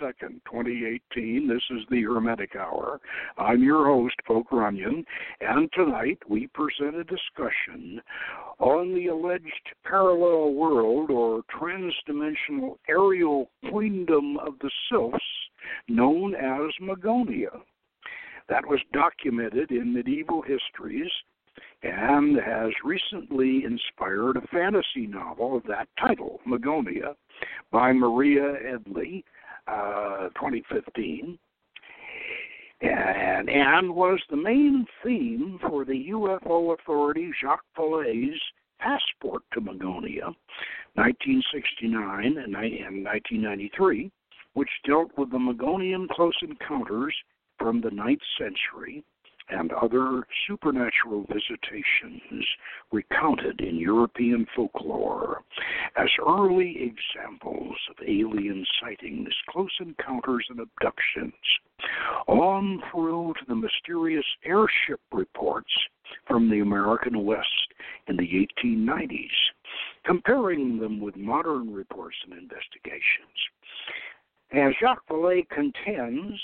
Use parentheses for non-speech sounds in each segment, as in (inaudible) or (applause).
Thursday, August 2nd, 2018. This is the Hermetic Hour. I'm your host, Poke Runyon, and tonight we present a discussion on the alleged parallel world or transdimensional aerial queendom of the sylphs known as Magonia. That was documented in medieval histories and has recently inspired a fantasy novel of that title, Magonia, by Maria Headley, uh, 2015. And, and was the main theme for the UFO authority Jacques Vallée's Passport to Magonia, 1969 and 1993, which dealt with the Magonian close encounters from the ninth century and other supernatural visitations recounted in European folklore as early examples of alien sightings, close encounters, and abductions, on through to the mysterious airship reports from the American West in the 1890s, comparing them with modern reports and investigations. As Jacques Vallée contends,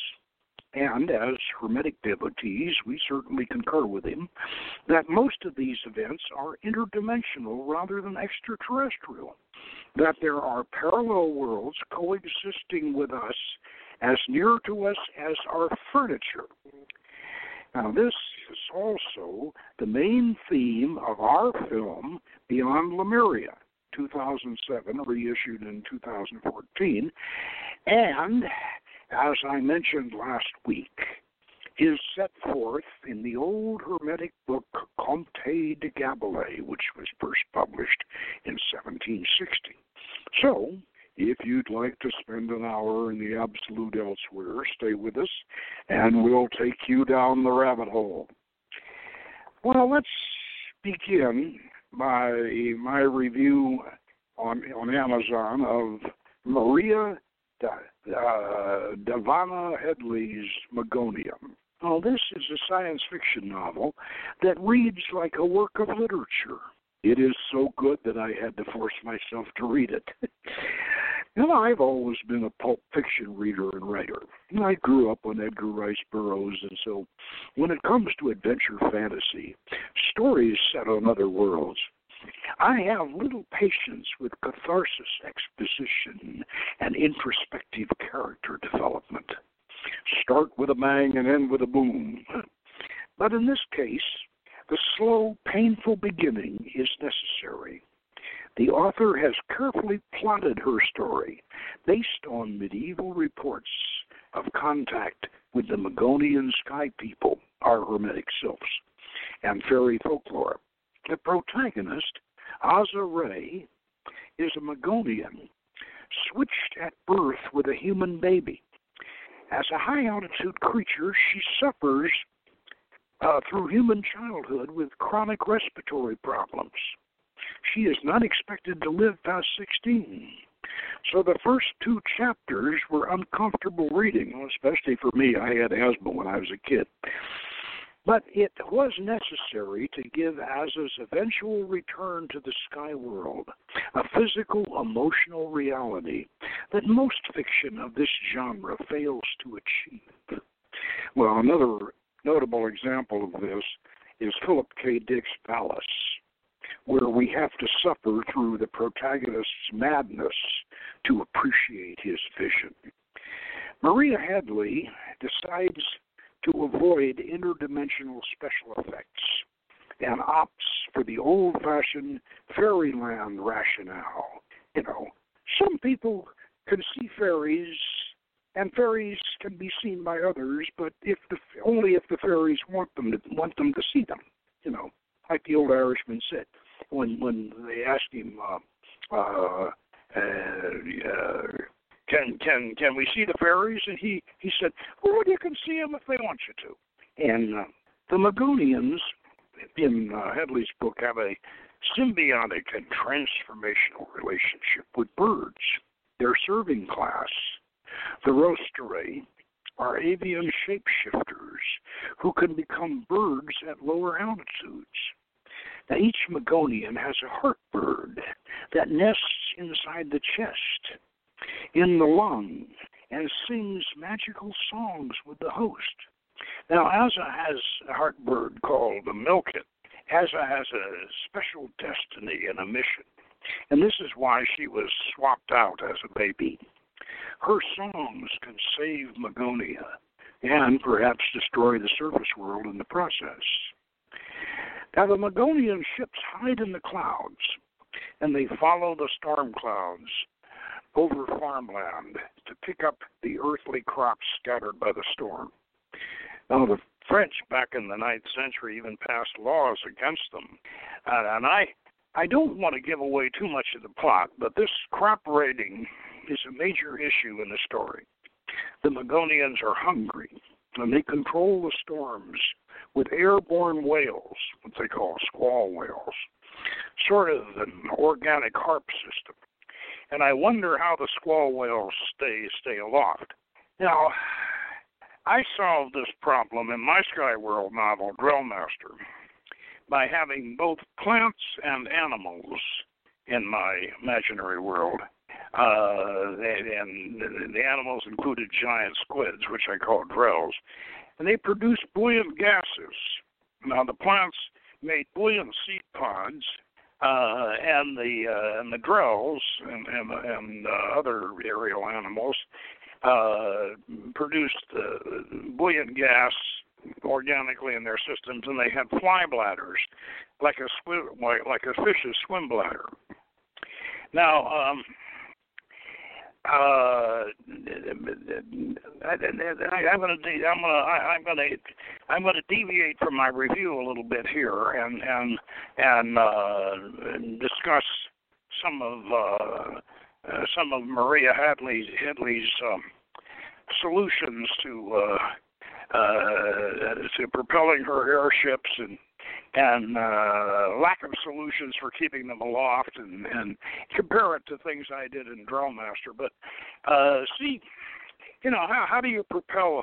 and as Hermetic devotees, we certainly concur with him that most of these events are interdimensional rather than extraterrestrial, that there are parallel worlds coexisting with us as near to us as our furniture. Now, this is also the main theme of our film, Beyond Lemuria. 2007, reissued in 2014, and as I mentioned last week, is set forth in the old Hermetic book Comte de Gabalis, which was first published in 1760. So, if you'd like to spend an hour in the absolute elsewhere, stay with us, and we'll take you down the rabbit hole. Well, let's begin by my review on on Amazon of Maria uh, Dahvana Headley's Magonia. Now, this is a science fiction novel that reads like a work of literature. It is so good that I had to force myself to read it. (laughs) and I've always been a pulp fiction reader and writer. I grew up on Edgar Rice Burroughs, and so when it comes to adventure fantasy, stories set on other worlds, I have little patience with catharsis exposition and introspective character development. Start with a bang and end with a boom. But in this case, the slow, painful beginning is necessary. The author has carefully plotted her story based on medieval reports of contact with the Magonian sky people, our Hermetic sylphs, and fairy folklore. The protagonist, Aza Ray, is a Magonian, switched at birth with a human baby. As a high altitude creature, she suffers uh, through human childhood with chronic respiratory problems. She is not expected to live past 16. So the first two chapters were uncomfortable reading, especially for me. I had asthma when I was a kid. But it was necessary to give Aza's eventual return to the sky world a physical, emotional reality that most fiction of this genre fails to achieve. Well, another notable example of this is Philip K. Dick's Valis, where we have to suffer through the protagonist's madness to appreciate his vision. Maria Headley decides to avoid interdimensional special effects and opts for the old fashioned fairyland rationale. You know, some people can see fairies and fairies can be seen by others, but if the only if the fairies want them to want them to see them. You know, like the old Irishman said when when they asked him, uh, uh, uh, can can can we see the fairies? And he he said, well, you can see them if they want you to. And uh, the Magonians in uh, Headley's book have a symbiotic and transformational relationship with birds. Their serving class, the Roasterei, are avian shapeshifters who can become birds at lower altitudes. Now, each Magonian has a heart bird that nests inside the chest in the lung and sings magical songs with the host. Now, Aza has a heart bird called a milkit. Aza has a special destiny and a mission, and this is why she was swapped out as a baby. Her songs can save Magonia and perhaps destroy the surface world in the process. Now, the Magonian ships hide in the clouds, and they follow the storm clouds over farmland to pick up the earthly crops scattered by the storm. Now, the French back in the ninth century even passed laws against them, uh, and I I don't want to give away too much of the plot, but this crop raiding is a major issue in the story. The Magonians are hungry, and they control the storms with airborne whales, what they call squall whales, sort of an organic harp system. And I wonder how the squall whales stay stay aloft. Now, I solved this problem in my Skyworld novel, Drillmaster, by having both plants and animals in my imaginary world. Uh, and the animals included giant squids, which I call drells, and they produced buoyant gases. Now the plants made buoyant seed pods, uh, and the uh, and the drells and and, and uh, other aerial animals uh, produced uh, buoyant gas organically in their systems, and they had fly bladders, like a swim, like a fish's swim bladder. Now, um, uh, I, I'm gonna, I'm gonna, I, I'm gonna, I'm gonna deviate from my review a little bit here and and and uh, discuss some of uh, uh, some of Maria Hadley Hadley's um, solutions to uh, uh, to propelling her airships and and uh, lack of solutions for keeping them aloft and, and compare it to things I did in Drillmaster. But uh, see, you know, how, how do you propel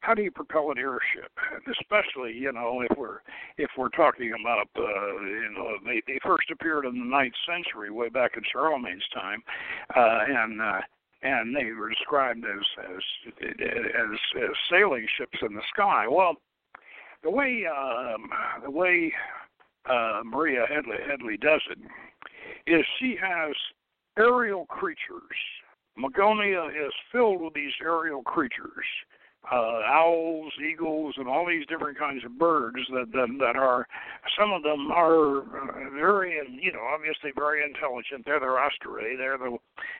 how do you propel an airship? Especially, you know, if we're if we're talking about, uh, you know, they, they first appeared in the ninth century, way back in Charlemagne's time, uh, and uh, and they were described as as as, as sailing ships in the sky. Well, the way um, the way uh, Maria Headley Headley does it is she has aerial creatures. Magonia is filled with these aerial creatures uh, owls, eagles, and all these different kinds of birds that that, that are some of them are uh, very you know obviously very intelligent. They're the Asterae. They're the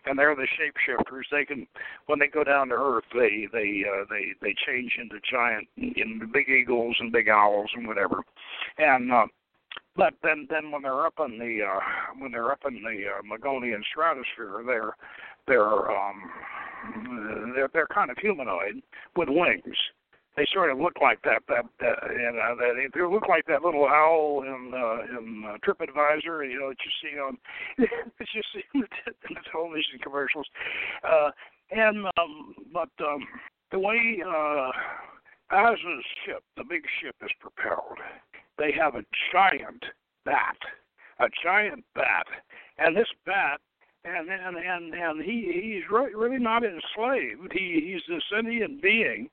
and they're the shapeshifters. They can when they go down to Earth, they they uh, they they change into giant into big eagles and big owls and whatever. And uh, but then then when they're up in the uh, when they're up in the uh, Magonian stratosphere, they're they're um they're they're kind of humanoid with wings. They sort of look like that that that you know that they look like that little owl in uh, in uh, TripAdvisor you know that you see on (laughs) that you see in the television commercials. Uh, and um, but um, the way uh, Aza's ship, the big ship, is propelled, they have a giant bat, a giant bat, and this bat and and and and he he's re- really not enslaved. He he's this sentient being,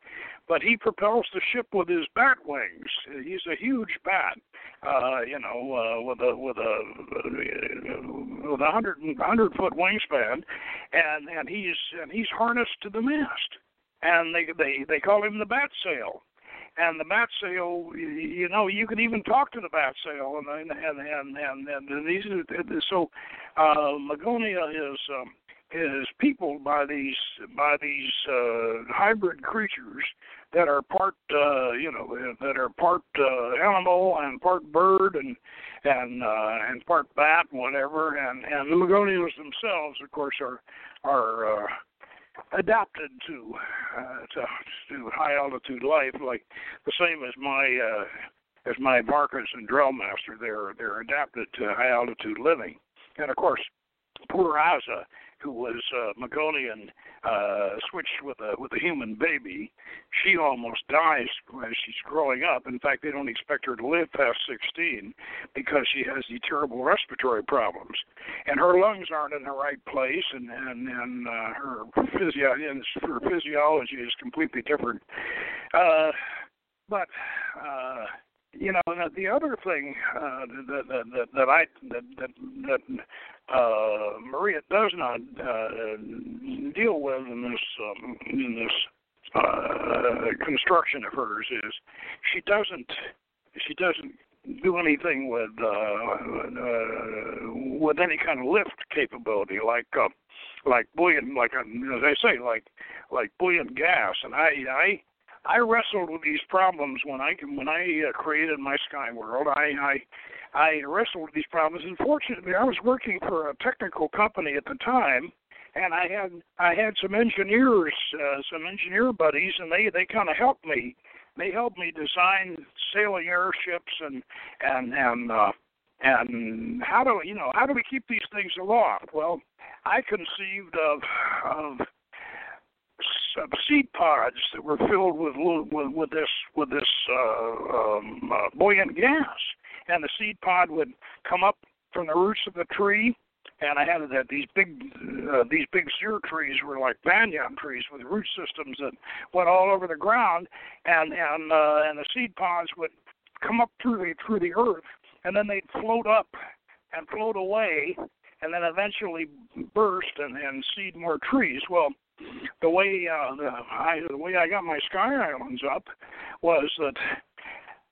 but he propels the ship with his bat wings. He's a huge bat, uh, you know, uh, with a with a with a hundred hundred foot wingspan, and and he's and he's harnessed to the mast, and they they they call him the bat sail and the bat sail you know you can even talk to the bat sail and and and and, and, and these so uh is um is peopled by these by these uh hybrid creatures that are part uh you know that are part uh animal and part bird and and uh and part bat whatever and and the magonians themselves of course are are uh adapted to uh, to, to high altitude life, like the same as my uh, as my Marcus and drill Drillmaster. They're they're adapted to high altitude living, and of course, poor Aza who was uh, Magonian, uh, switched with a with a human baby. She almost dies as she's growing up. In fact, they don't expect her to live past 16 because she has these terrible respiratory problems, and her lungs aren't in the right place, and and and uh, her physio and her physiology is completely different. Uh, but uh, you know, the other thing uh, that, that that I that that, that uh, Maria does not uh, deal with in this um, in this uh, construction of hers is she doesn't she doesn't do anything with uh, uh, with any kind of lift capability like uh, like buoyant like as I say like like buoyant gas. And I I I wrestled with these problems when I when I uh, created my Sky World. I, I I wrestled with these problems. Unfortunately, I was working for a technical company at the time, and I had I had some engineers, uh, some engineer buddies, and they they kind of helped me. They helped me design sailing airships and and and uh, and how do you know how do we keep these things aloft? Well, I conceived of of uh, seed pods that were filled with with, with this with this uh, um, uh, buoyant gas, and the seed pod would come up from the roots of the tree. And I had that these big uh, these big sear trees were like banyan trees with root systems that went all over the ground, and and uh, and the seed pods would come up through the through the earth, and then they'd float up and float away, and then eventually burst and, and seed more trees. Well, the way uh, the, I, the way I got my Sky Islands up was that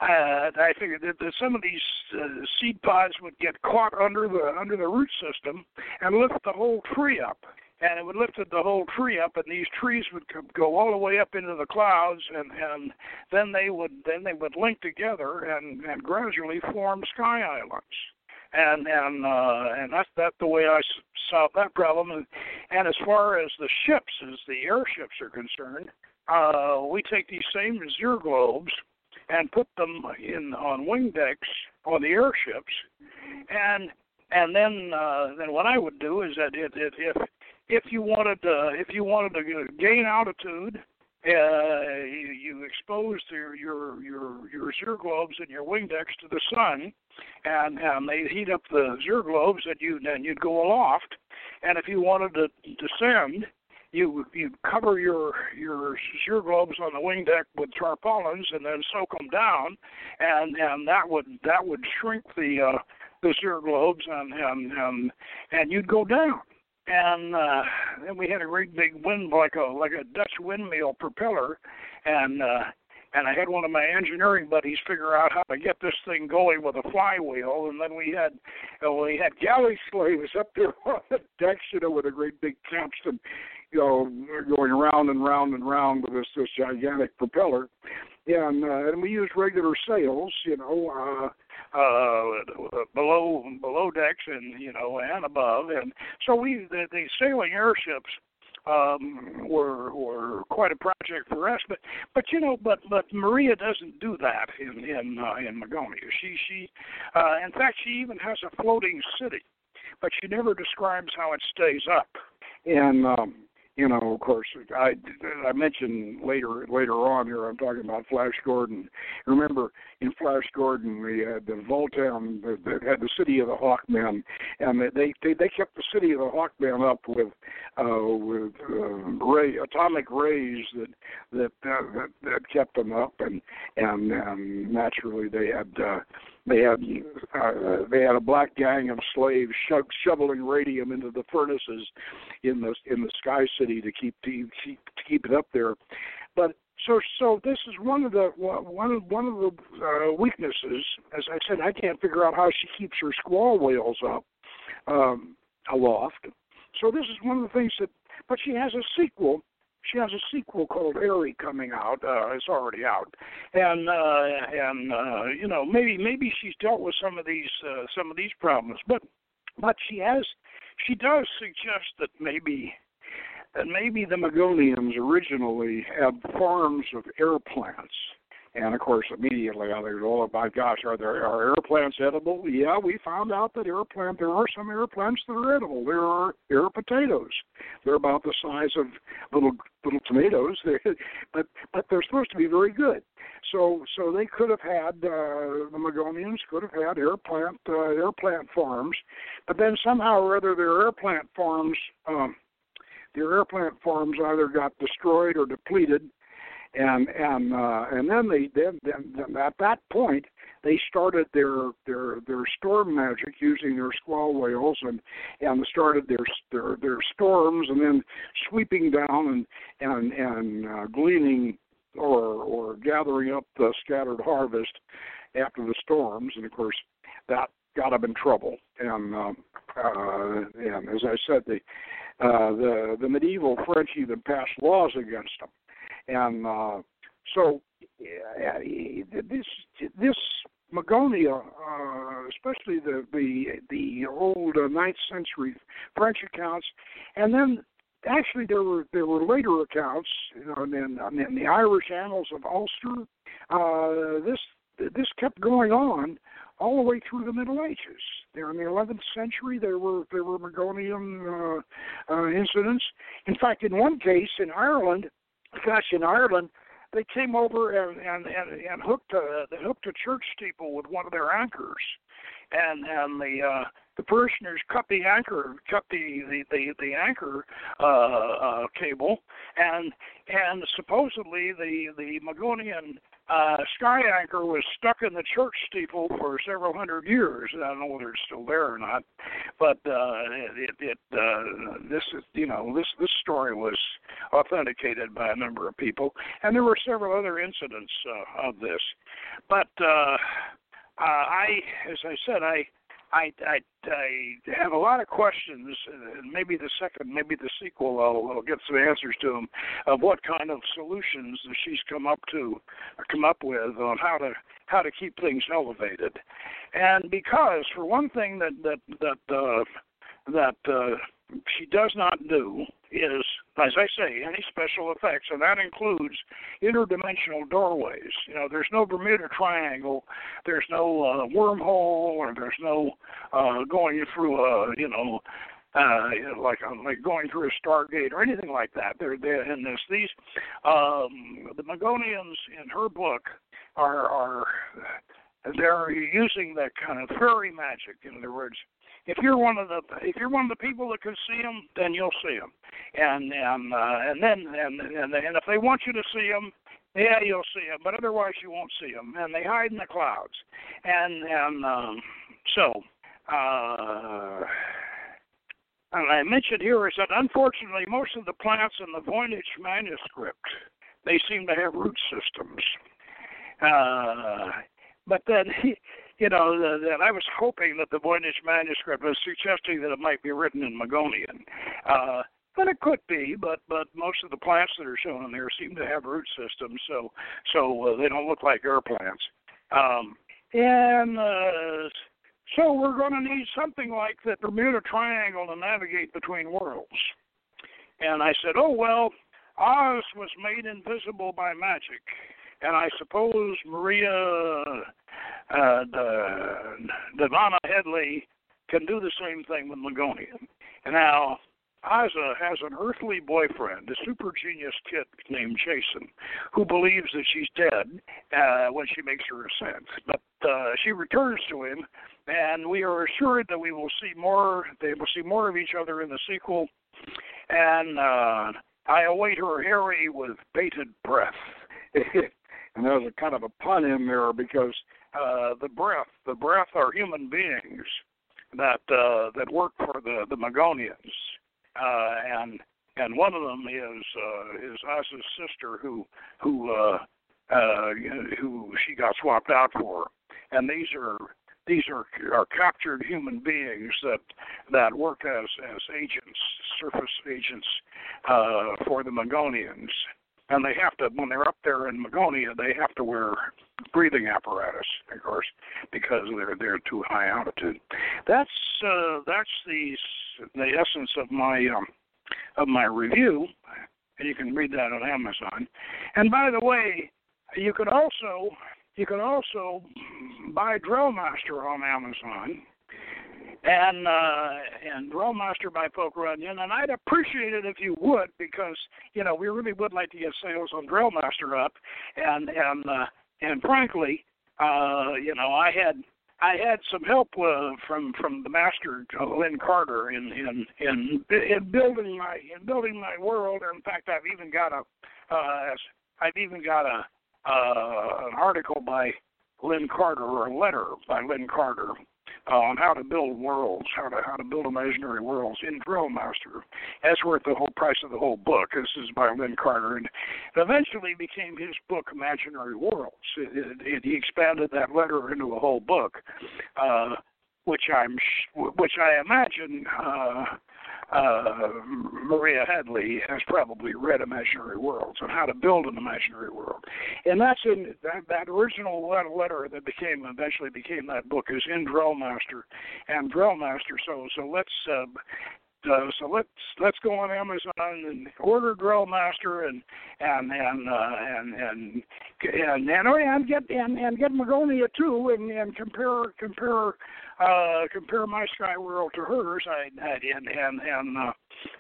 uh, I figured that, that some of these uh, seed pods would get caught under the under the root system and lift the whole tree up. And it would lift the whole tree up, and these trees would go all the way up into the clouds, and and then they would then they would link together and and gradually form sky islands and and uh, and that's that's the way I solve that problem. And, and as far as the ships, as the airships are concerned, uh, we take these same Zero globes and put them in on wing decks on the airships, and and then uh, then what I would do is that if if if you wanted to, if you wanted to gain altitude uh, you, expose your your your your zero globes and your wing decks to the sun, and and they heat up the zero globes, and you and you'd go aloft. And if you wanted to descend, you you cover your your zero globes on the wing deck with tarpaulins, and then soak them down, and and that would that would shrink the uh, the zero globes, and and and and you'd go down and uh, then we had a great big wind like a like a Dutch windmill propeller, and uh, and I had one of my engineering buddies figure out how to get this thing going with a flywheel, and then we had uh, we had galley (laughs) slaves up there (laughs) on the deck, you know, with a great big capstan, you know, going round and round and round with this this gigantic propeller, and uh, and we used regular sails, you know. uh uh below below decks and you know and above. And so we the, the sailing airships um were were quite a project for us. But but you know but but Maria doesn't do that in in uh, in Magonia she she uh in fact she even has a floating city but she never describes how it stays up and um you know, of course, I I mentioned later later on here. I'm talking about Flash Gordon. Remember, in Flash Gordon, we had the Vultan that had the city of the Hawkmen, and they they they kept the city of the Hawkmen up with uh, with uh, ray atomic rays that that that, that kept them up, and and, and naturally they had. Uh, they had uh, they had a black gang of slaves sho- shoveling radium into the furnaces in the in the Sky City to keep to keep to keep it up there. But so so this is one of the one one of the uh, weaknesses. As I said, I can't figure out how she keeps her squall whales up um, aloft. So this is one of the things that. But she has a sequel she has a sequel called Aerie coming out. Uh, it's already out, and uh, and uh, you know maybe maybe she's dealt with some of these uh, some of these problems, but but she has she does suggest that maybe that maybe the Magonians originally had farms of air plants And of course, immediately others, oh my gosh, are there are air plants edible? Yeah, we found out that air plant there are some air plants that are edible. There are air potatoes. They're about the size of little little tomatoes, (laughs) but but they're supposed to be very good. So so they could have had uh, the Magonians could have had air plant uh, air plant farms, but then somehow or other their air plant farms. Um, their air plant farms either got destroyed or depleted, and and uh, and then they then, then, at that point they started their their their storm magic using their squall whales and and started their their their storms and then sweeping down and and and uh, gleaning or or gathering up the scattered harvest after the storms. And of course that got them in trouble. And um, uh, and as I said the uh, the the medieval French even passed laws against them and uh, so this this Magonia, uh, especially the the the old uh, ninth century French accounts, and then actually there were there were later accounts, you know, in, in the Irish Annals of Ulster. Uh, this this kept going on all the way through the Middle Ages. There in the 11th century, there were there were Magonian uh, uh, incidents. In fact, in one case in Ireland, gosh, in Ireland, they came over and and and, and hooked a they hooked a church steeple with one of their anchors, and and the uh, the parishioners cut the anchor cut the the the, the anchor uh, uh, cable, and and supposedly the the Magonian uh, Sky Anchor was stuck in the church steeple for several hundred years. I don't know whether it's still there or not, but uh, it, it uh, this is you know this this story was authenticated by a number of people, and there were several other incidents uh, of this. But uh, uh, I, as I said, I I, I I have a lot of questions, and maybe the second, maybe the sequel, I'll, I'll get some answers to them of what kind of solutions that she's come up to, come up with on how to how to keep things elevated, and because for one thing that that that uh, that uh, she does not do is, as I say, any special effects, and that includes interdimensional doorways. You know, there's no Bermuda Triangle, there's no uh, wormhole, or there's no uh, going through a, you know, uh, like uh, like going through a Stargate or anything like that. They're there in this. These um, the Magonians in her book are are they're using that kind of fairy magic. In other words, if you're one of the if you're one of the people that can see them, then you'll see them, and and uh, and then and and and if they want you to see them, yeah, you'll see them, but otherwise you won't see them, and they hide in the clouds, and and um, so. Uh, and I mentioned here is that unfortunately most of the plants in the Voynich manuscript they seem to have root systems. Uh, but then you know, that I was hoping that the Voynich manuscript was suggesting that it might be written in Magonian. Uh, but it could be, but but most of the plants that are shown in there seem to have root systems, so so uh, they don't look like air plants. Um, and uh, so we're going to need something like the Bermuda Triangle to navigate between worlds. And I said, oh well, Oz was made invisible by magic, and I suppose Maria uh, Dahvana Headley can do the same thing with. And now, Aza has an earthly boyfriend, a super genius kid named Jason, who believes that she's dead uh, when she makes her ascent. But uh, she returns to him, and we are assured that we will see more. They will see more of each other in the sequel. And uh, I await her Aerie with bated breath. (laughs) and there's a kind of a pun in there because uh, the breath, the breath are human beings that uh, that work for the the Magonians, uh, and and one of them is uh, is Aza's sister who who uh, uh, who she got swapped out for, and these are these are are captured human beings that that work as as agents, surface agents uh, for the Magonians and they have to when they're up there in Magonia, they have to wear breathing apparatus, of course, because they're they're too high altitude. That's uh, that's the the essence of my um, of my review, and you can read that on Amazon. And by the way, you can also you can also buy Drillmaster on Amazon and uh and Drill Master by Poke Runyon and I'd appreciate it if you would because you know we really would like to get sales on Drill Master up and and uh and frankly uh you know I had I had some help uh, from from the master uh, Lin Carter in in in in building my in building my world. In fact, I've even got a uh, I've even got a uh, an article by Lin Carter or a letter by Lin Carter on how to build worlds, how to how to build imaginary worlds in Drill Master. That's worth the whole price of the whole book. This is by Lin Carter, and eventually became his book, Imaginary Worlds. It, it, it, he expanded that letter into a whole book, uh, which I'm which I imagine. Uh, uh, Maria Hadley has probably read Imaginary Worlds on how to build an imaginary world, and that's in that, that original letter that became eventually became that book is in Drill Master, and Drill Master. So so let's uh, uh, so let's let's go on Amazon and order Drill Master and and and uh, and and and and, oh, and get and, and get Magonia too and and compare compare uh compare my sky world to hers. I, I and and and uh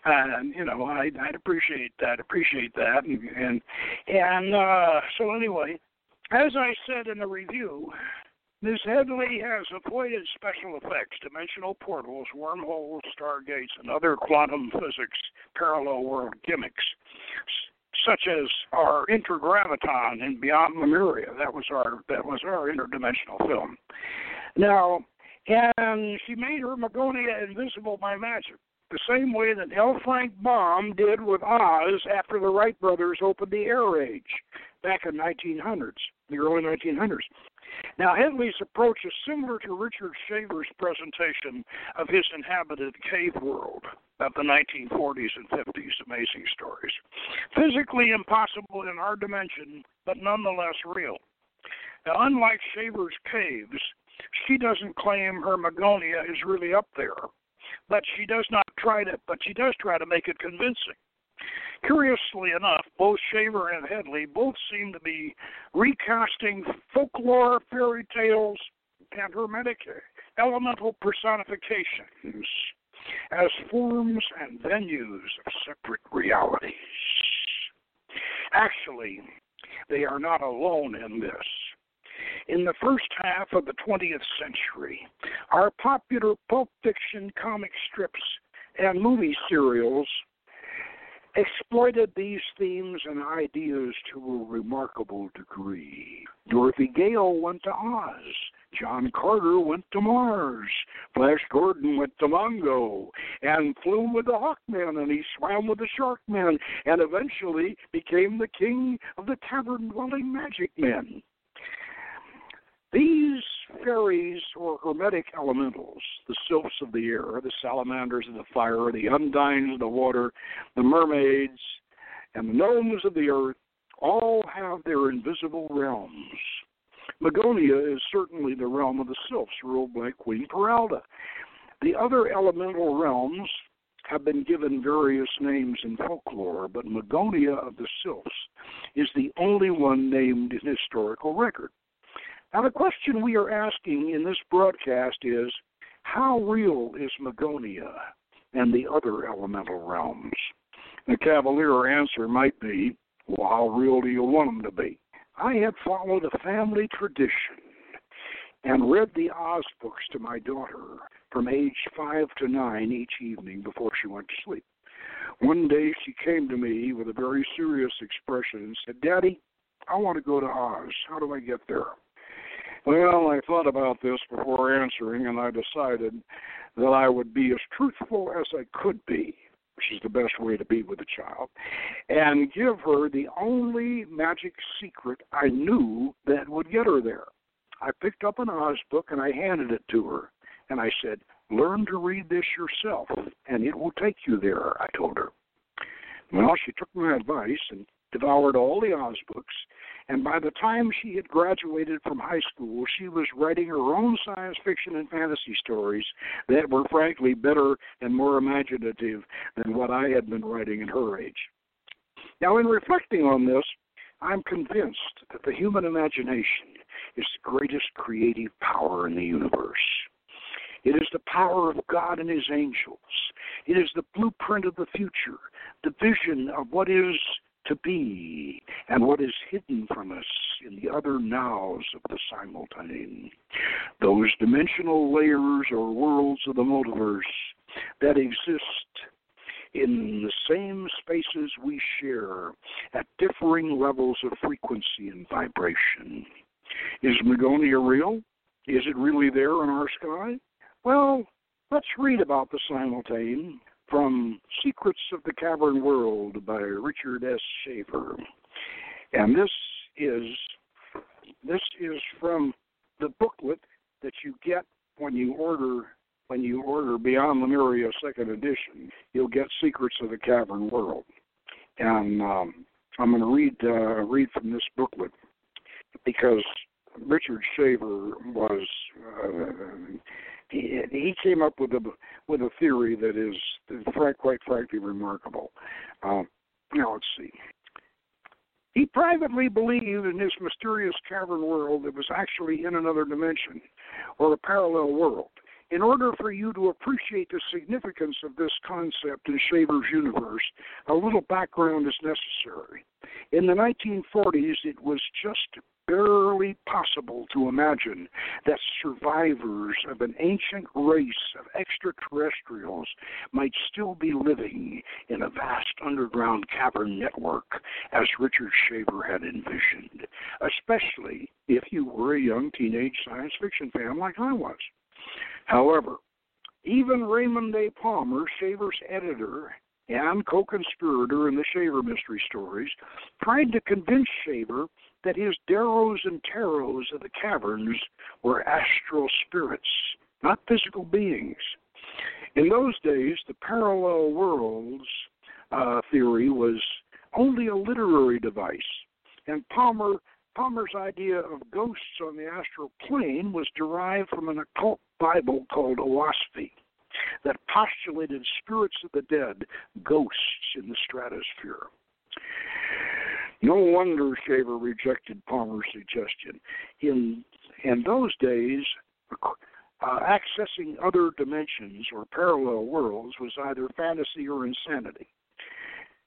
and you know I I'd appreciate that appreciate that. And and and uh so anyway as I said in the review Ms. Hadley has avoided special effects, dimensional portals, wormholes, stargates, and other quantum physics parallel world gimmicks, such as our intergraviton in Beyond Lemuria. That was our that was our interdimensional film. Now, and she made her Magonia invisible by magic, the same way that L. Frank Baum did with Oz after the Wright brothers opened the air age back in 1900s, the early 1900s. Now, Hadley's approach is similar to Richard Shaver's presentation of his inhabited cave world of the 1940s and 50s amazing stories. Physically impossible in our dimension, but nonetheless real. Now, unlike Shaver's caves, she doesn't claim her Magonia is really up there, but she does not try to. But she does try to make it convincing. Curiously enough, both Shaver and Hadley both seem to be recasting folklore, fairy tales, and hermetic elemental personifications as forms and venues of separate realities. Actually, they are not alone in this. In the first half of the 20th century, our popular pulp fiction comic strips and movie serials exploited these themes and ideas to a remarkable degree. Dorothy Gale went to Oz. John Carter went to Mars. Flash Gordon went to Mongo and flew with the Hawkman and he swam with the Sharkman and eventually became the king of the tavern dwelling magic men. These fairies or hermetic elementals, the sylphs of the air, the salamanders of the fire, the undines of the water, the mermaids, and the gnomes of the earth, all have their invisible realms. Magonia is certainly the realm of the sylphs, ruled by Queen Peralta. The other elemental realms have been given various names in folklore, but Magonia of the sylphs is the only one named in historical record. Now, the question we are asking in this broadcast is how real is Magonia and the other elemental realms? The cavalier answer might be, well, how real do you want them to be? I had followed a family tradition and read the Oz books to my daughter from age five to nine each evening before she went to sleep. One day she came to me with a very serious expression and said, Daddy, I want to go to Oz. How do I get there? Well, I thought about this before answering, and I decided that I would be as truthful as I could be, which is the best way to be with a child, and give her the only magic secret I knew that would get her there. I picked up an Oz book and I handed it to her, and I said, Learn to read this yourself, and it will take you there, I told her. Well, she took my advice and devoured all the Oz books and by the time she had graduated from high school, she was writing her own science fiction and fantasy stories that were frankly better and more imaginative than what I had been writing at her age. Now, in reflecting on this, I'm convinced that the human imagination is the greatest creative power in the universe. It is the power of God and His angels. It is the blueprint of the future, the vision of what is to be and what is hidden from us in the other nows of the simultane. Those dimensional layers or worlds of the multiverse that exist in the same spaces we share at differing levels of frequency and vibration. Is Magonia real? Is it really there in our sky? Well, let's read about the simultane from Secrets of the Cavern World by Richard S. Shaver. And this is this is from the booklet that you get when you order when you order Beyond Lemuria second edition. You'll get Secrets of the Cavern World. And um, I'm going to read uh, read from this booklet because Richard Shaver was uh, he, he came up with a with a theory that is, quite frankly remarkable. Uh, now let's see. He privately believed in his mysterious cavern world that was actually in another dimension or a parallel world. In order for you to appreciate the significance of this concept in Shaver's universe, a little background is necessary. In the 1940s, it was just barely possible to imagine that survivors of an ancient race of extraterrestrials might still be living in a vast underground cavern network as Richard Shaver had envisioned, especially if you were a young teenage science fiction fan like I was. However, even Raymond A. Palmer, Shaver's editor, and co conspirator in the Shaver mystery stories, tried to convince Shaver that his Deros and Teros of the caverns were astral spirits, not physical beings. In those days, the parallel worlds uh, theory was only a literary device, and Palmer Palmer's idea of ghosts on the astral plane was derived from an occult Bible called Oahspe that postulated spirits of the dead, ghosts in the stratosphere. No wonder Shaver rejected Palmer's suggestion. In in those days, uh, accessing other dimensions or parallel worlds was either fantasy or insanity.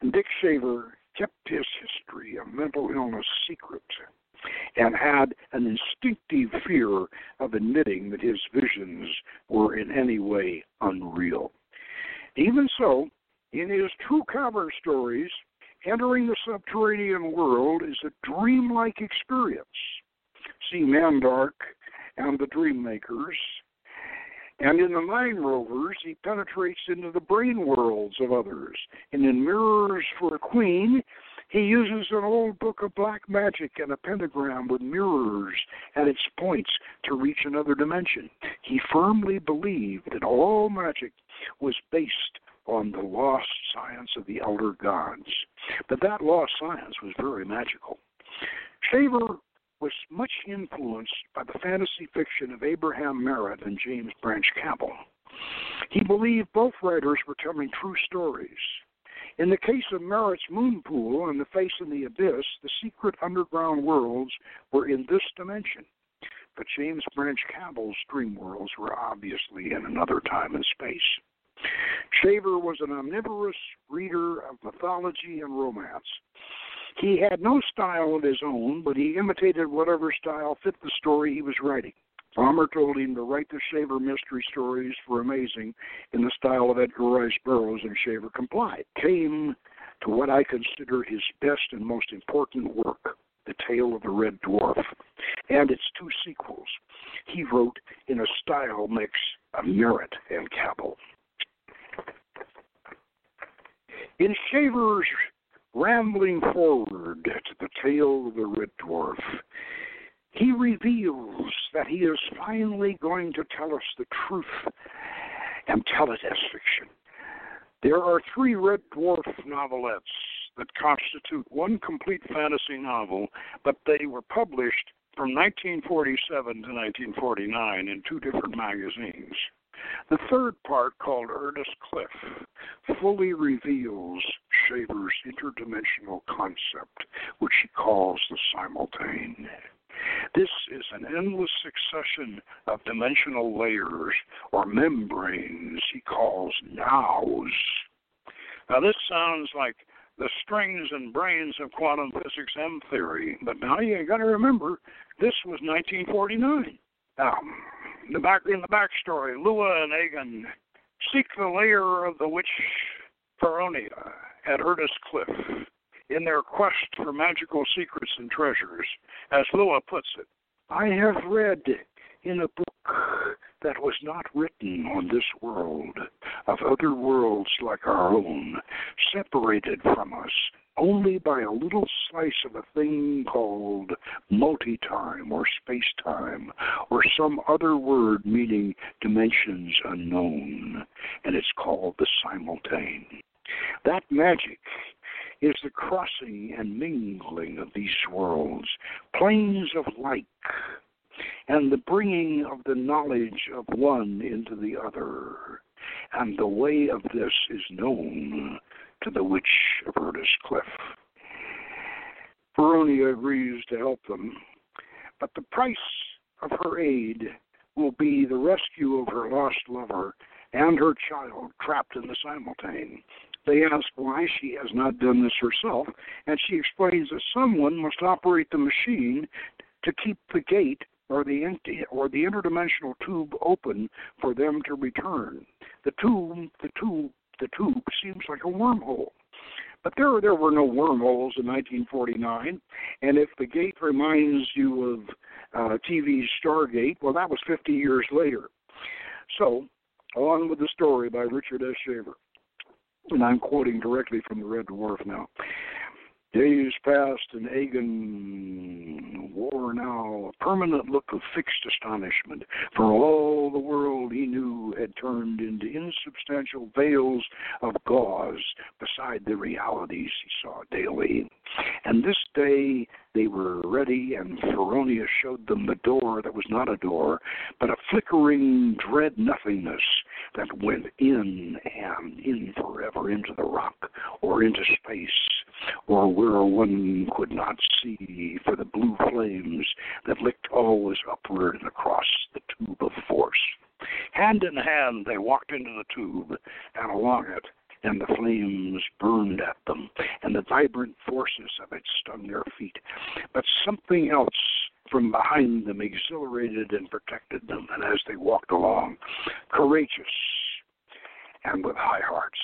And Dick Shaver kept his history of mental illness secret and had an instinctive fear of admitting that his visions were in any way unreal. Even so, in his true cavern stories, entering the subterranean world is a dreamlike experience. See Mandark and the Dream Makers. And in the Mind Rovers, he penetrates into the brain worlds of others. And in Mirrors for a Queen, he uses an old book of black magic and a pentagram with mirrors at its points to reach another dimension. He firmly believed that all magic was based on the lost science of the elder gods. But that lost science was very magical. Shaver was much influenced by the fantasy fiction of Abraham Merritt and James Branch Cabell. He believed both writers were telling true stories. In the case of Merritt's Moon Pool and The Face in the Abyss, the secret underground worlds were in this dimension. But James Branch Cabell's dream worlds were obviously in another time and space. Shaver was an omnivorous reader of mythology and romance. He had no style of his own, but he imitated whatever style fit the story he was writing. Palmer told him to write the Shaver mystery stories for Amazing in the style of Edgar Rice Burroughs, and Shaver complied. Came to what I consider his best and most important work, The Tale of the Red Dwarf, and its two sequels. He wrote in a style mix of Merritt and Cabell. In Shaver's rambling forward to the tale of the Red Dwarf, he reveals that he is finally going to tell us the truth and tell it as fiction. There are three Red Dwarf novelettes that constitute one complete fantasy novel, but they were published from 1947 to 1949 in two different magazines. The third part, called Erdus Cliff, fully reveals Shaver's interdimensional concept, which he calls the simultane. This is an endless succession of dimensional layers or membranes he calls nows. Now, this sounds like the strings and branes of quantum physics M theory, but now you got to remember this was 1949. Now, the back in the backstory, Lua and Aegon seek the lair of the witch Feronia at Erdus Cliff in their quest for magical secrets and treasures. As Lua puts it, I have read in a book that was not written on this world of other worlds like our own, separated from us only by a little slice of a thing called multi time or space time or some other word meaning dimensions unknown, and it's called the simultane. That magic is the crossing and mingling of these worlds, planes of like, and the bringing of the knowledge of one into the other. And the way of this is known to the witch of Erdus Cliff. Feronia agrees to help them, but the price of her aid will be the rescue of her lost lover and her child trapped in the simultane. They ask why she has not done this herself, and she explains that someone must operate the machine to keep the gate or the empty or the interdimensional tube open for them to return. The tube, the tube, the tube seems like a wormhole. But there, there were no wormholes in 1949, and if the gate reminds you of uh, TV's Stargate, well, that was 50 years later. So, along with the story by Richard S. Shaver, and I'm quoting directly from the Red Dwarf now. Days passed, and Aegon wore now a permanent look of fixed astonishment, for all the world he knew had turned into insubstantial veils of gauze beside the realities he saw daily. And this day they were ready, and Feronia showed them the door that was not a door, but a flickering dread nothingness that went in and in forever into the rock or into space or where one could not see for the blue flames that licked always upward and across the tube of force. Hand in hand they walked into the tube and along it and the flames burned at them, and the vibrant forces of it stung their feet. But something else from behind them exhilarated and protected them, and as they walked along, courageous and with high hearts,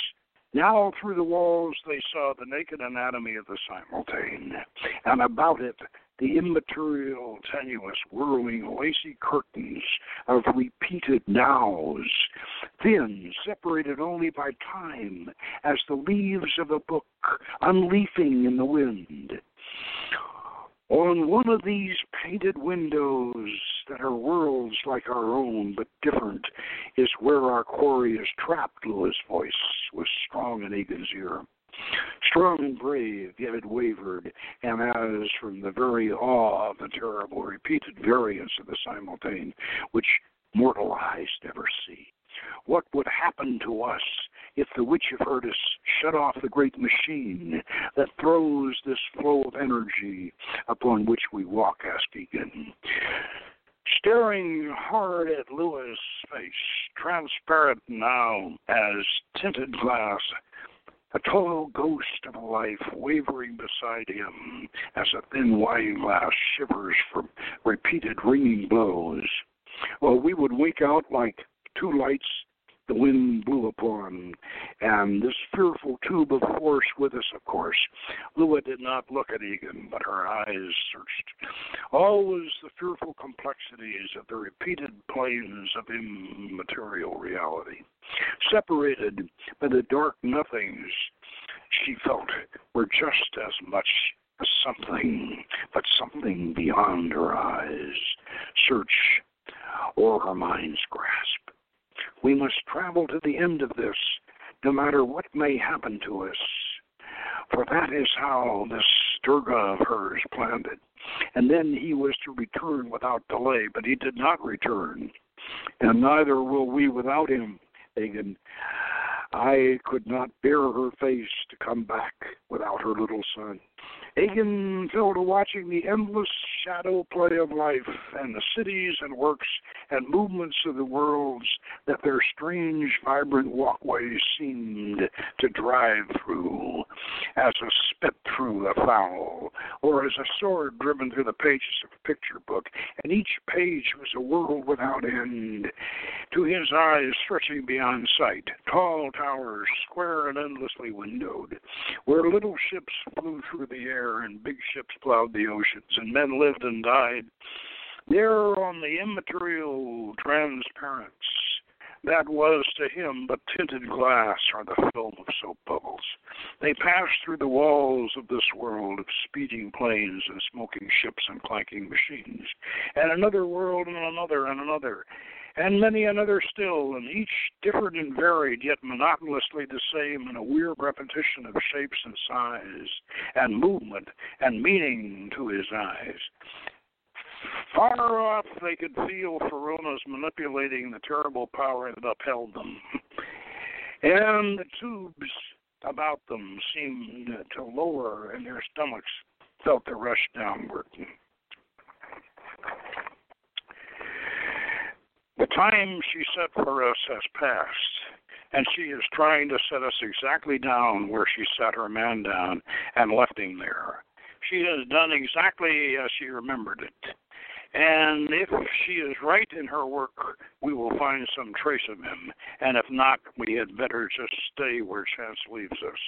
now through the walls they saw the naked anatomy of the simultane, and about it the immaterial, tenuous, whirling, lacy curtains of repeated nows, thin, separated only by time, as the leaves of a book unleafing in the wind. On one of these painted windows that are worlds like our own but different is where our quarry is trapped, Lua's voice was strong in Egan's ear. Strong and brave, yet it wavered, and as from the very awe of the terrible repeated variance of the simultane, which mortal eyes never see. What would happen to us if the witch of Erdus shut off the great machine that throws this flow of energy upon which we walk? asked Aegon. Staring hard at Lua's face, transparent now as tinted glass, a tall ghost of a life wavering beside him as a thin wine glass shivers from repeated ringing blows. Well, we would wink out like two lights the wind blew upon, and this fearful tube of force with us, of course. Lua did not look at Egan, but her eyes searched. Always the fearful complexities of the repeated planes of immaterial reality. Separated by the dark nothings she felt were just as much as something, but something beyond her eyes, search, or her mind's grasp. We must travel to the end of this, no matter what may happen to us. For that is how this Durga of hers planned it. And then he was to return without delay, but he did not return. and neither will we without him, Egan. I could not bear her face to come back without her little son. To watching the endless shadow play of life and the cities and works and movements of the worlds that their strange, vibrant walkways seemed to drive through, as a spit through a fowl, or as a sword driven through the pages of a picture book, and each page was a world without end. To his eyes, stretching beyond sight, tall towers, square and endlessly windowed, where little ships flew through the air and big ships plowed the oceans, and men lived and died. There on the immaterial transparence that was to him but tinted glass or the film of soap bubbles. They passed through the walls of this world of speeding planes and smoking ships and clanking machines, and another world and another and another, and many another still, and each different and varied, yet monotonously the same in a weird repetition of shapes and size, and movement and meaning to his eyes. Far off, they could feel Feronas manipulating the terrible power that upheld them, and the tubes about them seemed to lower, and their stomachs felt the rush downward. The time she set for us has passed, and she is trying to set us exactly down where she set her man down and left him there. She has done exactly as she remembered it. And if she is right in her work, we will find some trace of him. And if not, we had better just stay where chance leaves us.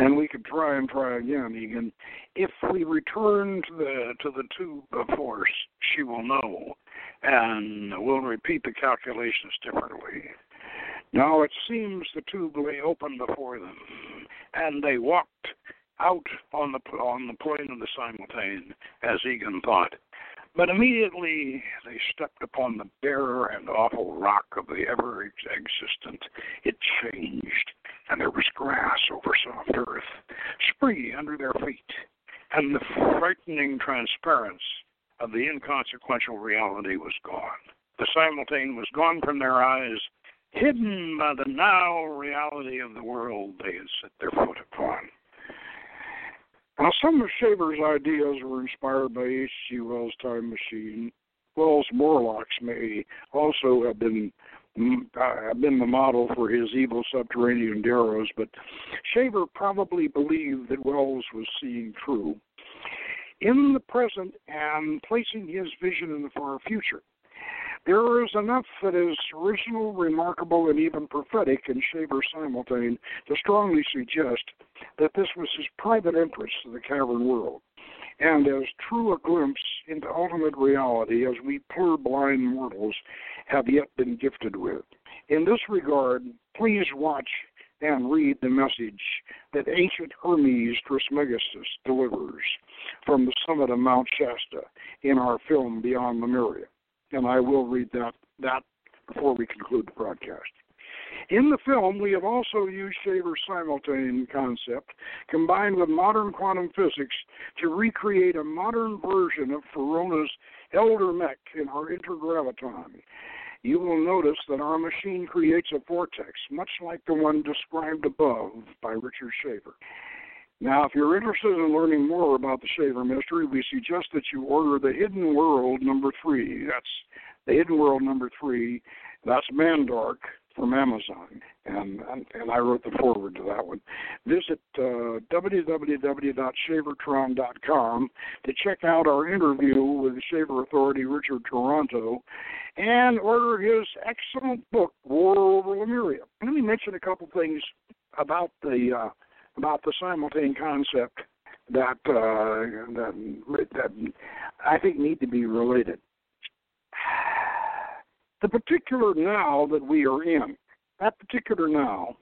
And we could try and try again, Egan. If we return to the to the tube of force, she will know and we'll repeat the calculations differently. Now it seems the tube lay open before them, and they walked out on the on the plane of the simultane, as Egan thought. But immediately they stepped upon the bare and awful rock of the ever existent. It changed, and there was grass over soft earth, spree under their feet, and the frightening transparency of the inconsequential reality was gone. The simultane was gone from their eyes, hidden by the now reality of the world they had set their foot upon. Now, some of Shaver's ideas were inspired by H.G. Wells' Time Machine. Wells' Morlocks may also have been uh, have been the model for his evil subterranean Deros, but Shaver probably believed that Wells was seeing true in the present and placing his vision in the far future. There is enough that is original, remarkable, and even prophetic in Shaver Simultane to strongly suggest that this was his private interest in the cavern world, and as true a glimpse into ultimate reality as we poor blind mortals have yet been gifted with. In this regard, please watch and read the message that ancient Hermes Trismegistus delivers from the summit of Mount Shasta in our film Beyond Lemuria. And I will read that, that before we conclude the broadcast. In the film, we have also used Shaver's simultane concept combined with modern quantum physics to recreate a modern version of Ferona's elder mech in our intergraviton you will notice that our machine creates a vortex, much like the one described above by Richard Shaver. Now, if you're interested in learning more about the Shaver mystery, we suggest that you order The Hidden World number three. That's The Hidden World number three. That's Mandark from Amazon, and, and, and I wrote the foreword to that one. Visit uh, www.shavertron.com to check out our interview with the Shaver Authority Richard Toronto, and order his excellent book War Over Lemuria. Let me mention a couple things about the uh, about the simultaneous concept that, uh, that that I think need to be related the particular now that we are in, that particular now,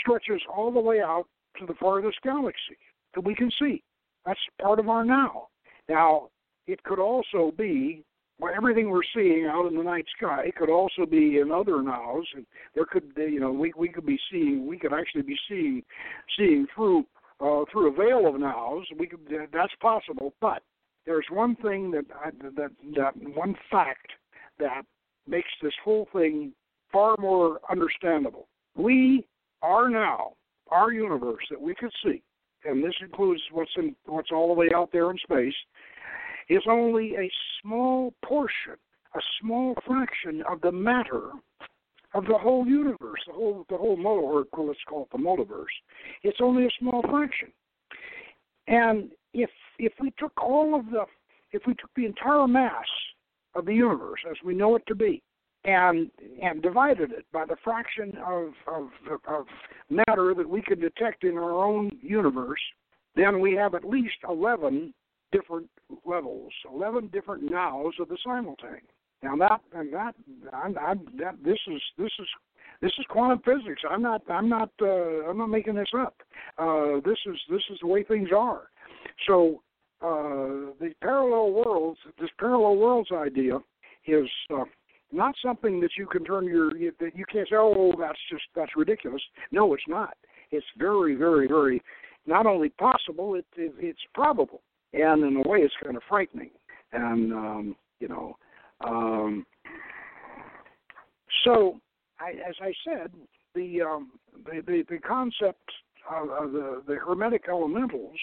stretches all the way out to the farthest galaxy that we can see. That's part of our now. Now, it could also be everything we're seeing out in the night sky could also be in other nows. And there could, you know, we we could be seeing, we could actually be seeing, seeing through uh, through a veil of nows. We could, that's possible. But there's one thing that I, that that one fact that makes this whole thing far more understandable. We are now our universe that we could see, and this includes what's in what's all the way out there in space, is only a small portion, a small fraction of the matter of the whole universe, the whole the whole multiverse. Let's call it the multiverse. It's only a small fraction, and if if we took all of the if we took the entire mass of the universe as we know it to be, and and divided it by the fraction of, of of matter that we can detect in our own universe, then we have at least eleven different levels, eleven different nows of the simultane. Now that and that, I'm, I'm, that this is this is this is quantum physics. I'm not I'm not uh, I'm not making this up. Uh, this is this is the way things are. So uh, the parallel worlds, this parallel worlds idea, is uh, not something that you can turn your that you can't say, oh, that's just that's ridiculous. No, it's not. It's very, very, very not only possible, it, it it's probable, and in a way, it's kind of frightening. And um, you know, um, so I, as I said, the um, the, the the concept of, of the the hermetic elementals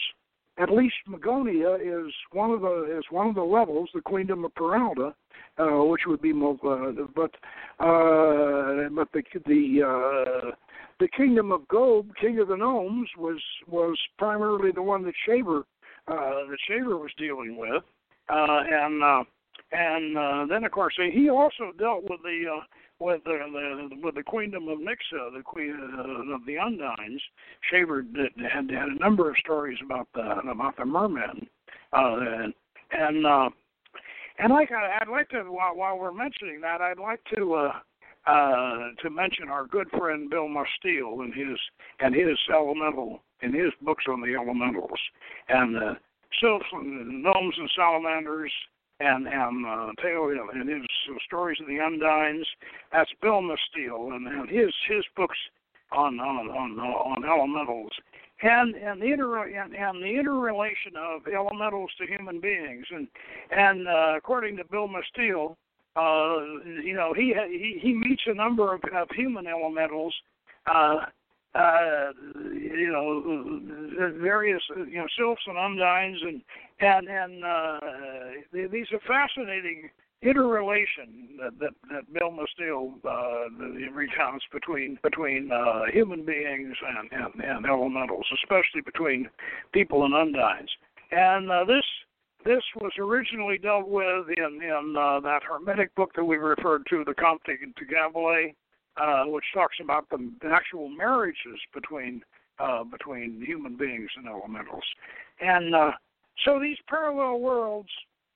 at least Magonia is one of the is one of the levels, the Queendom of Paralda, uh, which would be uh, but uh, but the the uh, the Kingdom of Gob, King of the Gnomes, was was primarily the one that Shaver uh, that Shaver was dealing with, uh, and uh, and uh, then of course he also dealt with the uh, with the, the with the queendom of Nixa, the queen uh, of the Undines, Shaver did, had had a number of stories about the about the mermen, uh, and and uh, and like I, I'd like to while, while we're mentioning that, I'd like to uh, uh, to mention our good friend Bill Mistele and his and his elemental in his books on the elementals and the uh, sylphs and gnomes and salamanders and and uh, and his stories of the Undines. That's Bill Mistele and, and his his books on on on on elementals and and the inter and, and the interrelation of elementals to human beings and and uh, according to Bill Mistele, uh, you know he he he meets a number of, of human elementals. Uh, uh, you know, various you know sylphs and undines and and and uh, these are fascinating interrelation that that, that Bill Mistele uh, recounts between between uh, human beings and, and and elementals, especially between people and undines. And uh, this this was originally dealt with in in uh, that Hermetic book that we referred to, the Comte de Gabalis, uh, which talks about the the actual marriages between uh, between human beings and elementals, and uh, so these parallel worlds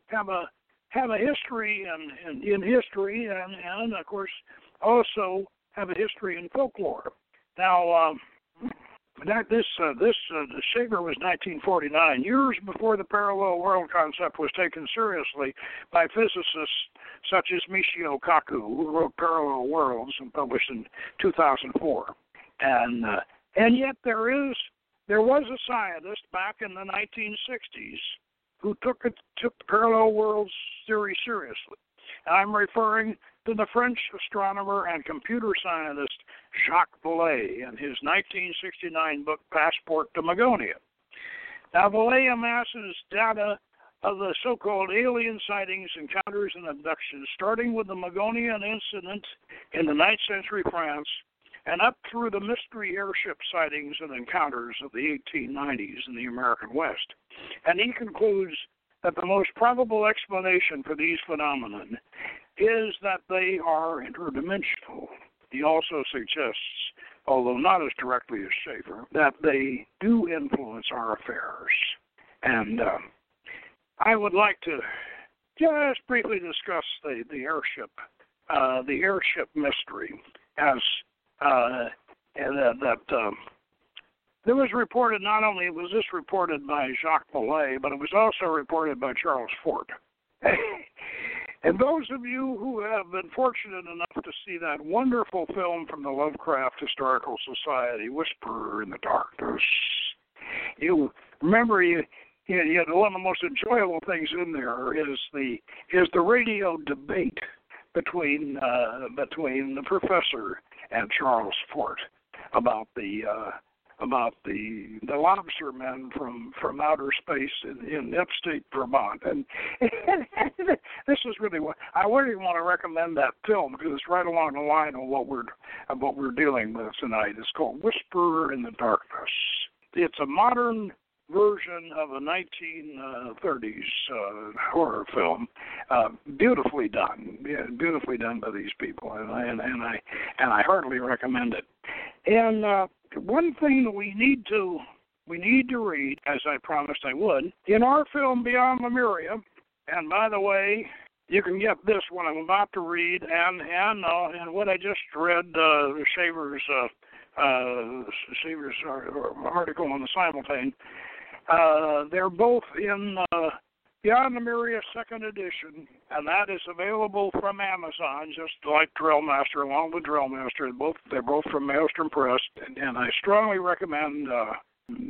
have a have a history and, in history, and, and of course also have a history in folklore. Now, um, that this uh, this uh, Shaver was 1949, years before the parallel world concept was taken seriously by physicists such as Michio Kaku, who wrote Parallel Worlds and published in 2004. And uh, and yet there is there was a scientist back in the 1960s who took it took parallel worlds theory seriously. I'm referring to the French astronomer and computer scientist Jacques Vallée in his 1969 book Passport to Magonia. Now, Vallée amasses data of the so called alien sightings, encounters, and abductions, starting with the Magonian incident in the 9th century France and up through the mystery airship sightings and encounters of the 1890s in the American West. And he concludes that the most probable explanation for these phenomena is that they are interdimensional. He also suggests, although not as directly as Shaver, that they do influence our affairs. And uh, I would like to just briefly discuss the, the airship, uh, the airship mystery, as uh, that, that um, it was reported not only was this reported by Jacques Vallée, but it was also reported by Charles Fort. (laughs) and those of you who have been fortunate enough to see that wonderful film from the Lovecraft Historical Society, Whisperer in the Darkness, you remember you you know, one of the most enjoyable things in there is the is the radio debate between uh, between the professor and Charles Fort about the uh, about the the lobster men from from outer space in, in upstate Vermont, and, and, this is really what I really want to recommend that film because it's right along the line of what we're of what we're dealing with tonight. It's called Whisper in the Darkness. It's a modern version of a 1930s uh, horror film, uh, beautifully done, yeah, beautifully done by these people, and I and, and I and I heartily recommend it. And uh, one thing that we need to we need to read, as I promised I would, in our film Beyond Lemuria. And by the way, you can get this one I'm about to read, and and uh, and what I just read, uh, Shaver's uh, uh, Shaver's article on the simultane. Uh, they're both in uh, Beyond the Lemuria Second Edition, and that is available from Amazon, just like Drill Master, along with Drill Master. Both they're both from Maelstrom Press, and, and I strongly recommend uh,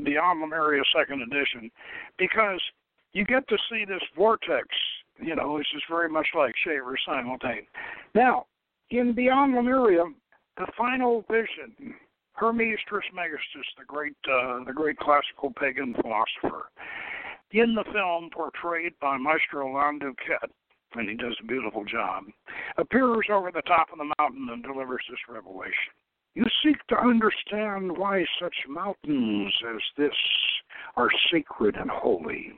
Beyond Lemuria Second Edition because you get to see this vortex. You know, which is very much like Shaver Simultane. Now, in Beyond Lemuria, the final vision Hermes Trismegistus, the great uh, the great classical pagan philosopher, in the film portrayed by Maestro Lon Duquette, and he does a beautiful job, appears over the top of the mountain and delivers this revelation. You seek to understand why such mountains as this are sacred and holy.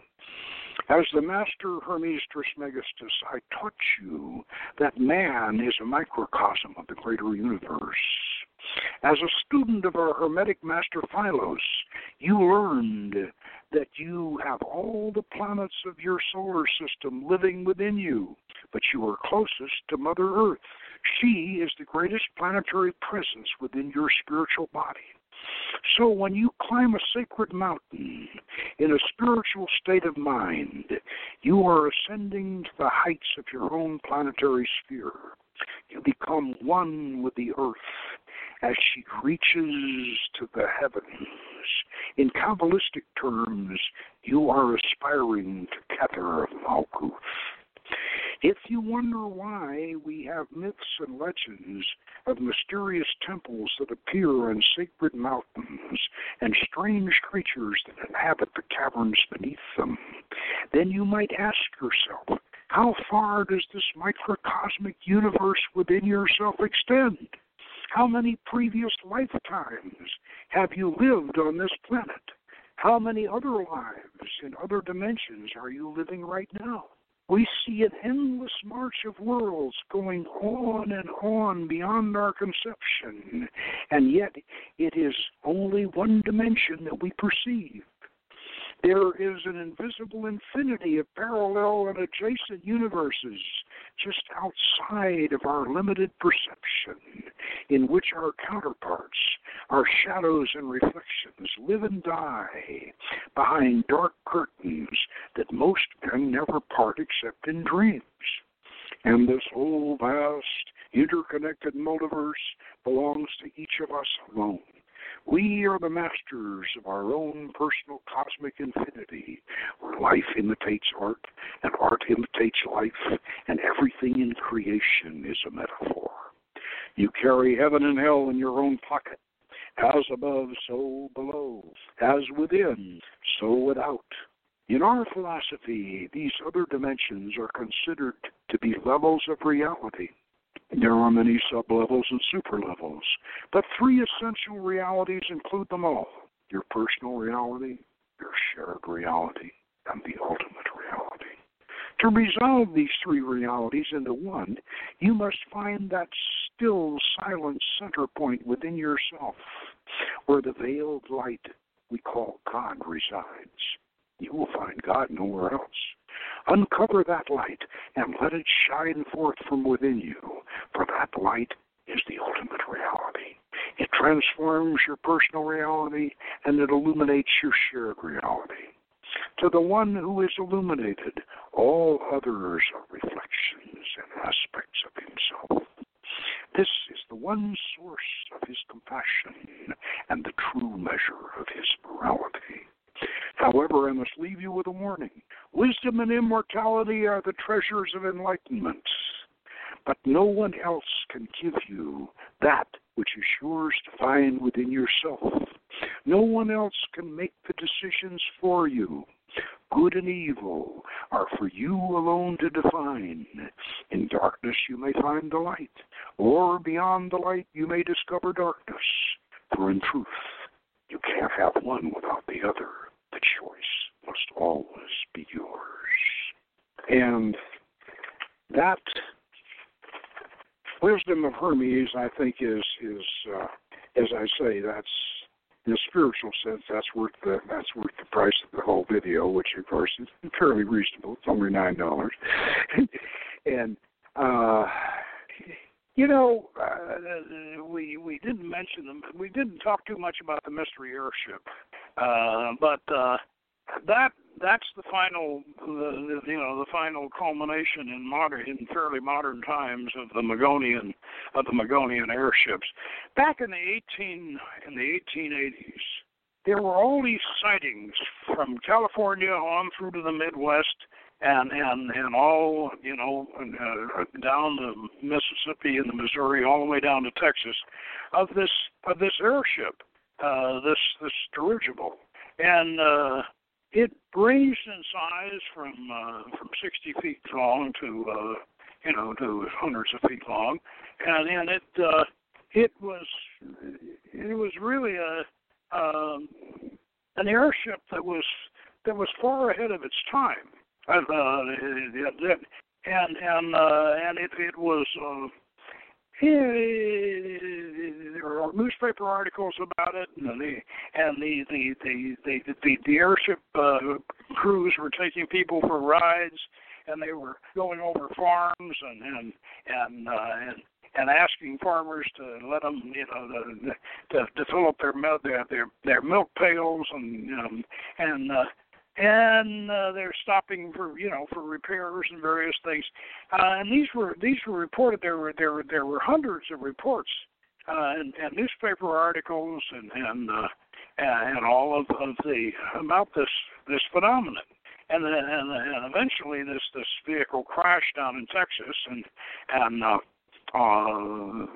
As the master Hermes Trismegistus, I taught you that man is a microcosm of the greater universe. As a student of our Hermetic Master Philos, you learned that you have all the planets of your solar system living within you, but you are closest to Mother Earth. She is the greatest planetary presence within your spiritual body. So when you climb a sacred mountain in a spiritual state of mind, you are ascending to the heights of your own planetary sphere. You become one with the earth as she reaches to the heavens. In Kabbalistic terms, you are aspiring to Kether Malkuth. If you wonder why we have myths and legends of mysterious temples that appear on sacred mountains and strange creatures that inhabit the caverns beneath them, then you might ask yourself, how far does this microcosmic universe within yourself extend? How many previous lifetimes have you lived on this planet? How many other lives in other dimensions are you living right now? We see an endless march of worlds going on and on beyond our conception, and yet it is only one dimension that we perceive. There is an invisible infinity of parallel and adjacent universes just outside of our limited perception, in which our counterparts, our shadows and reflections, live and die behind dark curtains that most men never part except in dreams. And this whole vast, interconnected multiverse belongs to each of us alone. We are the masters of our own personal cosmic infinity, where life imitates art, and art imitates life, and everything in creation is a metaphor. You carry heaven and hell in your own pocket. As above, so below. As within, so without. In our philosophy, these other dimensions are considered to be levels of reality. There are many sublevels and superlevels, but three essential realities include them all your personal reality, your shared reality, and the ultimate reality. To resolve these three realities into one, you must find that still, silent center point within yourself where the veiled light we call God resides. You will find God nowhere else. Uncover that light and let it shine forth from within you, for that light is the ultimate reality. It transforms your personal reality and it illuminates your shared reality. To the one who is illuminated, all others are reflections and aspects of himself. This is the one source of his compassion and the true measure of his morality. However, I must leave you with a warning. Wisdom and immortality are the treasures of enlightenment, but no one else can give you that which is yours to find within yourself. No one else can make the decisions for you. Good and evil are for you alone to define. In darkness you may find the light, or beyond the light you may discover darkness. For in truth, you can't have one without the other. The choice must always be yours. And that wisdom of Hermes, I think, is is uh, as I say, that's in a spiritual sense, that's worth the that's worth the price of the whole video, which of course is fairly reasonable. It's only nine dollars, (laughs) and uh, you know, uh, we we didn't mention them. We didn't talk too much about the mystery airship, uh, but uh, that that's the final, the, you know, the final culmination in modern, in fairly modern times of the Magonian, of the Magonian airships. Back in the 18, in the 1880s, there were all these sightings from California on through to the Midwest and and and all you know uh, down the Mississippi and the Missouri, all the way down to Texas, of this of this airship, uh, this this dirigible, and uh, it ranged in size from uh, from 60 feet long to uh, you know to hundreds of feet long, and and it uh, it was it was really a um, an airship that was that was far ahead of its time. Uh, and and uh, and it it was uh, there are newspaper articles about it, and the and the the the the, the, the airship uh, crews were taking people for rides, and they were going over farms and and and uh, and and asking farmers to let them, you know, the, to to fill up their milk their their, their milk pails and um, and uh, and uh, they're stopping for you know for repairs and various things. Uh, and these were these were reported. There were there were there were hundreds of reports uh, and, and newspaper articles and and uh, and all of, of the about this this phenomenon. And then and, and eventually this this vehicle crashed down in Texas and and uh, uh,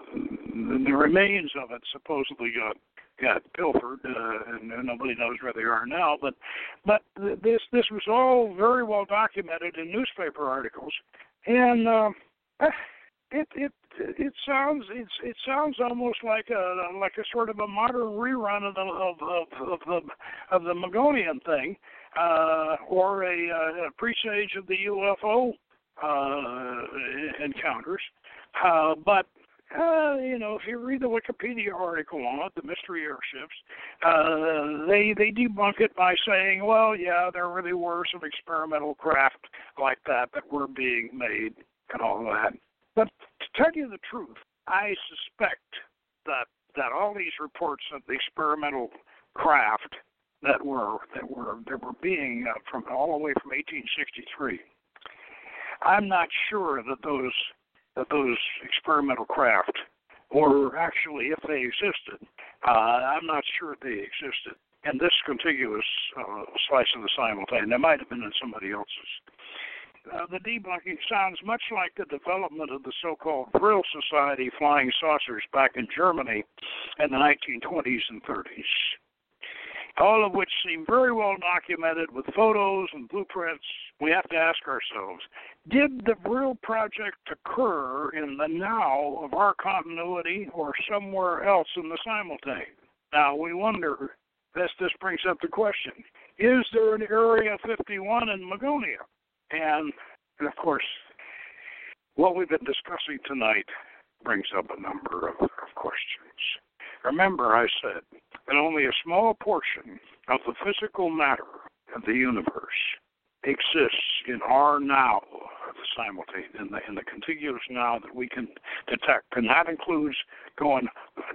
the remains of it supposedly got got pilfered, uh, and, nobody knows where they are now. But but this this was all very well documented in newspaper articles, and uh, (sighs) it it it sounds it's it sounds almost like a like a sort of a modern rerun of the of of, of the of the Magonian thing, uh, or a, a presage of the UFO uh, encounters. Uh, but uh, you know, if you read the Wikipedia article on it, the mystery airships, uh, they they debunk it by saying, well, yeah, there really were some experimental craft like that that were being made and all that. But to tell you the truth, I suspect that that all these reports of the experimental craft that were that were that were being uh, from all the way from 1863. I'm not sure that those that those experimental craft, or actually if they existed, uh, I'm not sure they existed in this contiguous uh, slice of the simultaneous. They might have been in somebody else's. Uh, the debunking sounds much like the development of the so-called Vril Society flying saucers back in Germany in the 1920s and 30s all of which seem very well documented with photos and blueprints. We have to ask ourselves did the real project occur in the now of our continuity or somewhere else in the simultaneous? Now we wonder, this, this brings up the question is there an Area 51 in Magonia? And, and of course, what we've been discussing tonight brings up a number of, of questions. Remember, I said that only a small portion of the physical matter of the universe exists in our now, simultaneous, in the in the contiguous now that we can detect, and that includes going,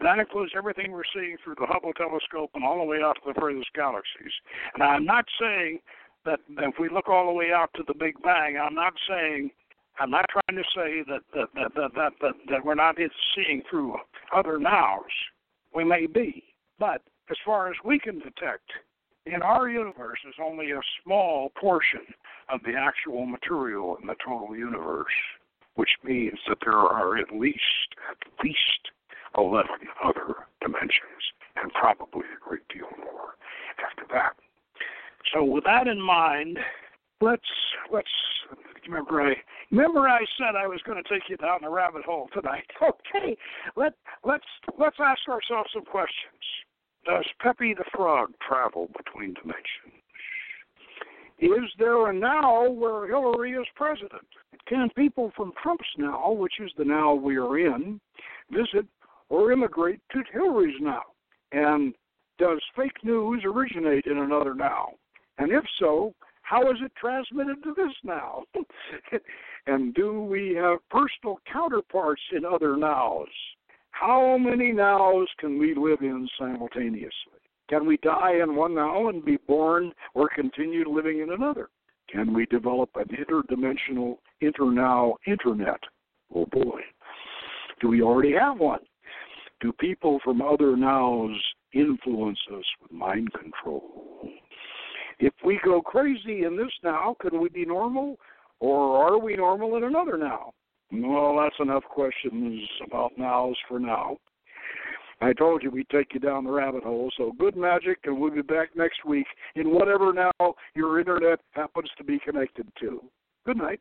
that includes everything we're seeing through the Hubble telescope and all the way out to the furthest galaxies. And I'm not saying that if we look all the way out to the Big Bang, I'm not saying I'm not trying to say that that that that that, that, that we're not seeing through other nows. We may be, but as far as we can detect, in our universe is only a small portion of the actual material in the total universe. which means that there are at least at least eleven other dimensions, and probably a great deal more after that. So with that in mind, let's let's remember I remember I said I was going to take you down the rabbit hole tonight. (laughs) Okay, let let's let's ask ourselves some questions. Does Pepe the Frog travel between dimensions? Is there a now where Hillary is president? Can people from Trump's now, which is the now we are in, visit or immigrate to Hillary's now? And does fake news originate in another now? And if so, how is it transmitted to this now? (laughs) and do we have personal counterparts in other nows? How many nows can we live in simultaneously? Can we die in one now and be born or continue living in another? Can we develop an interdimensional internow internet? Oh boy. Do we already have one? Do people from other nows influence us with mind control? If we go crazy in this now, can we be normal? Or are we normal in another now? Well, that's enough questions about nows for now. I told you we'd take you down the rabbit hole. So good magic, and we'll be back next week in whatever now your internet happens to be connected to. Good night.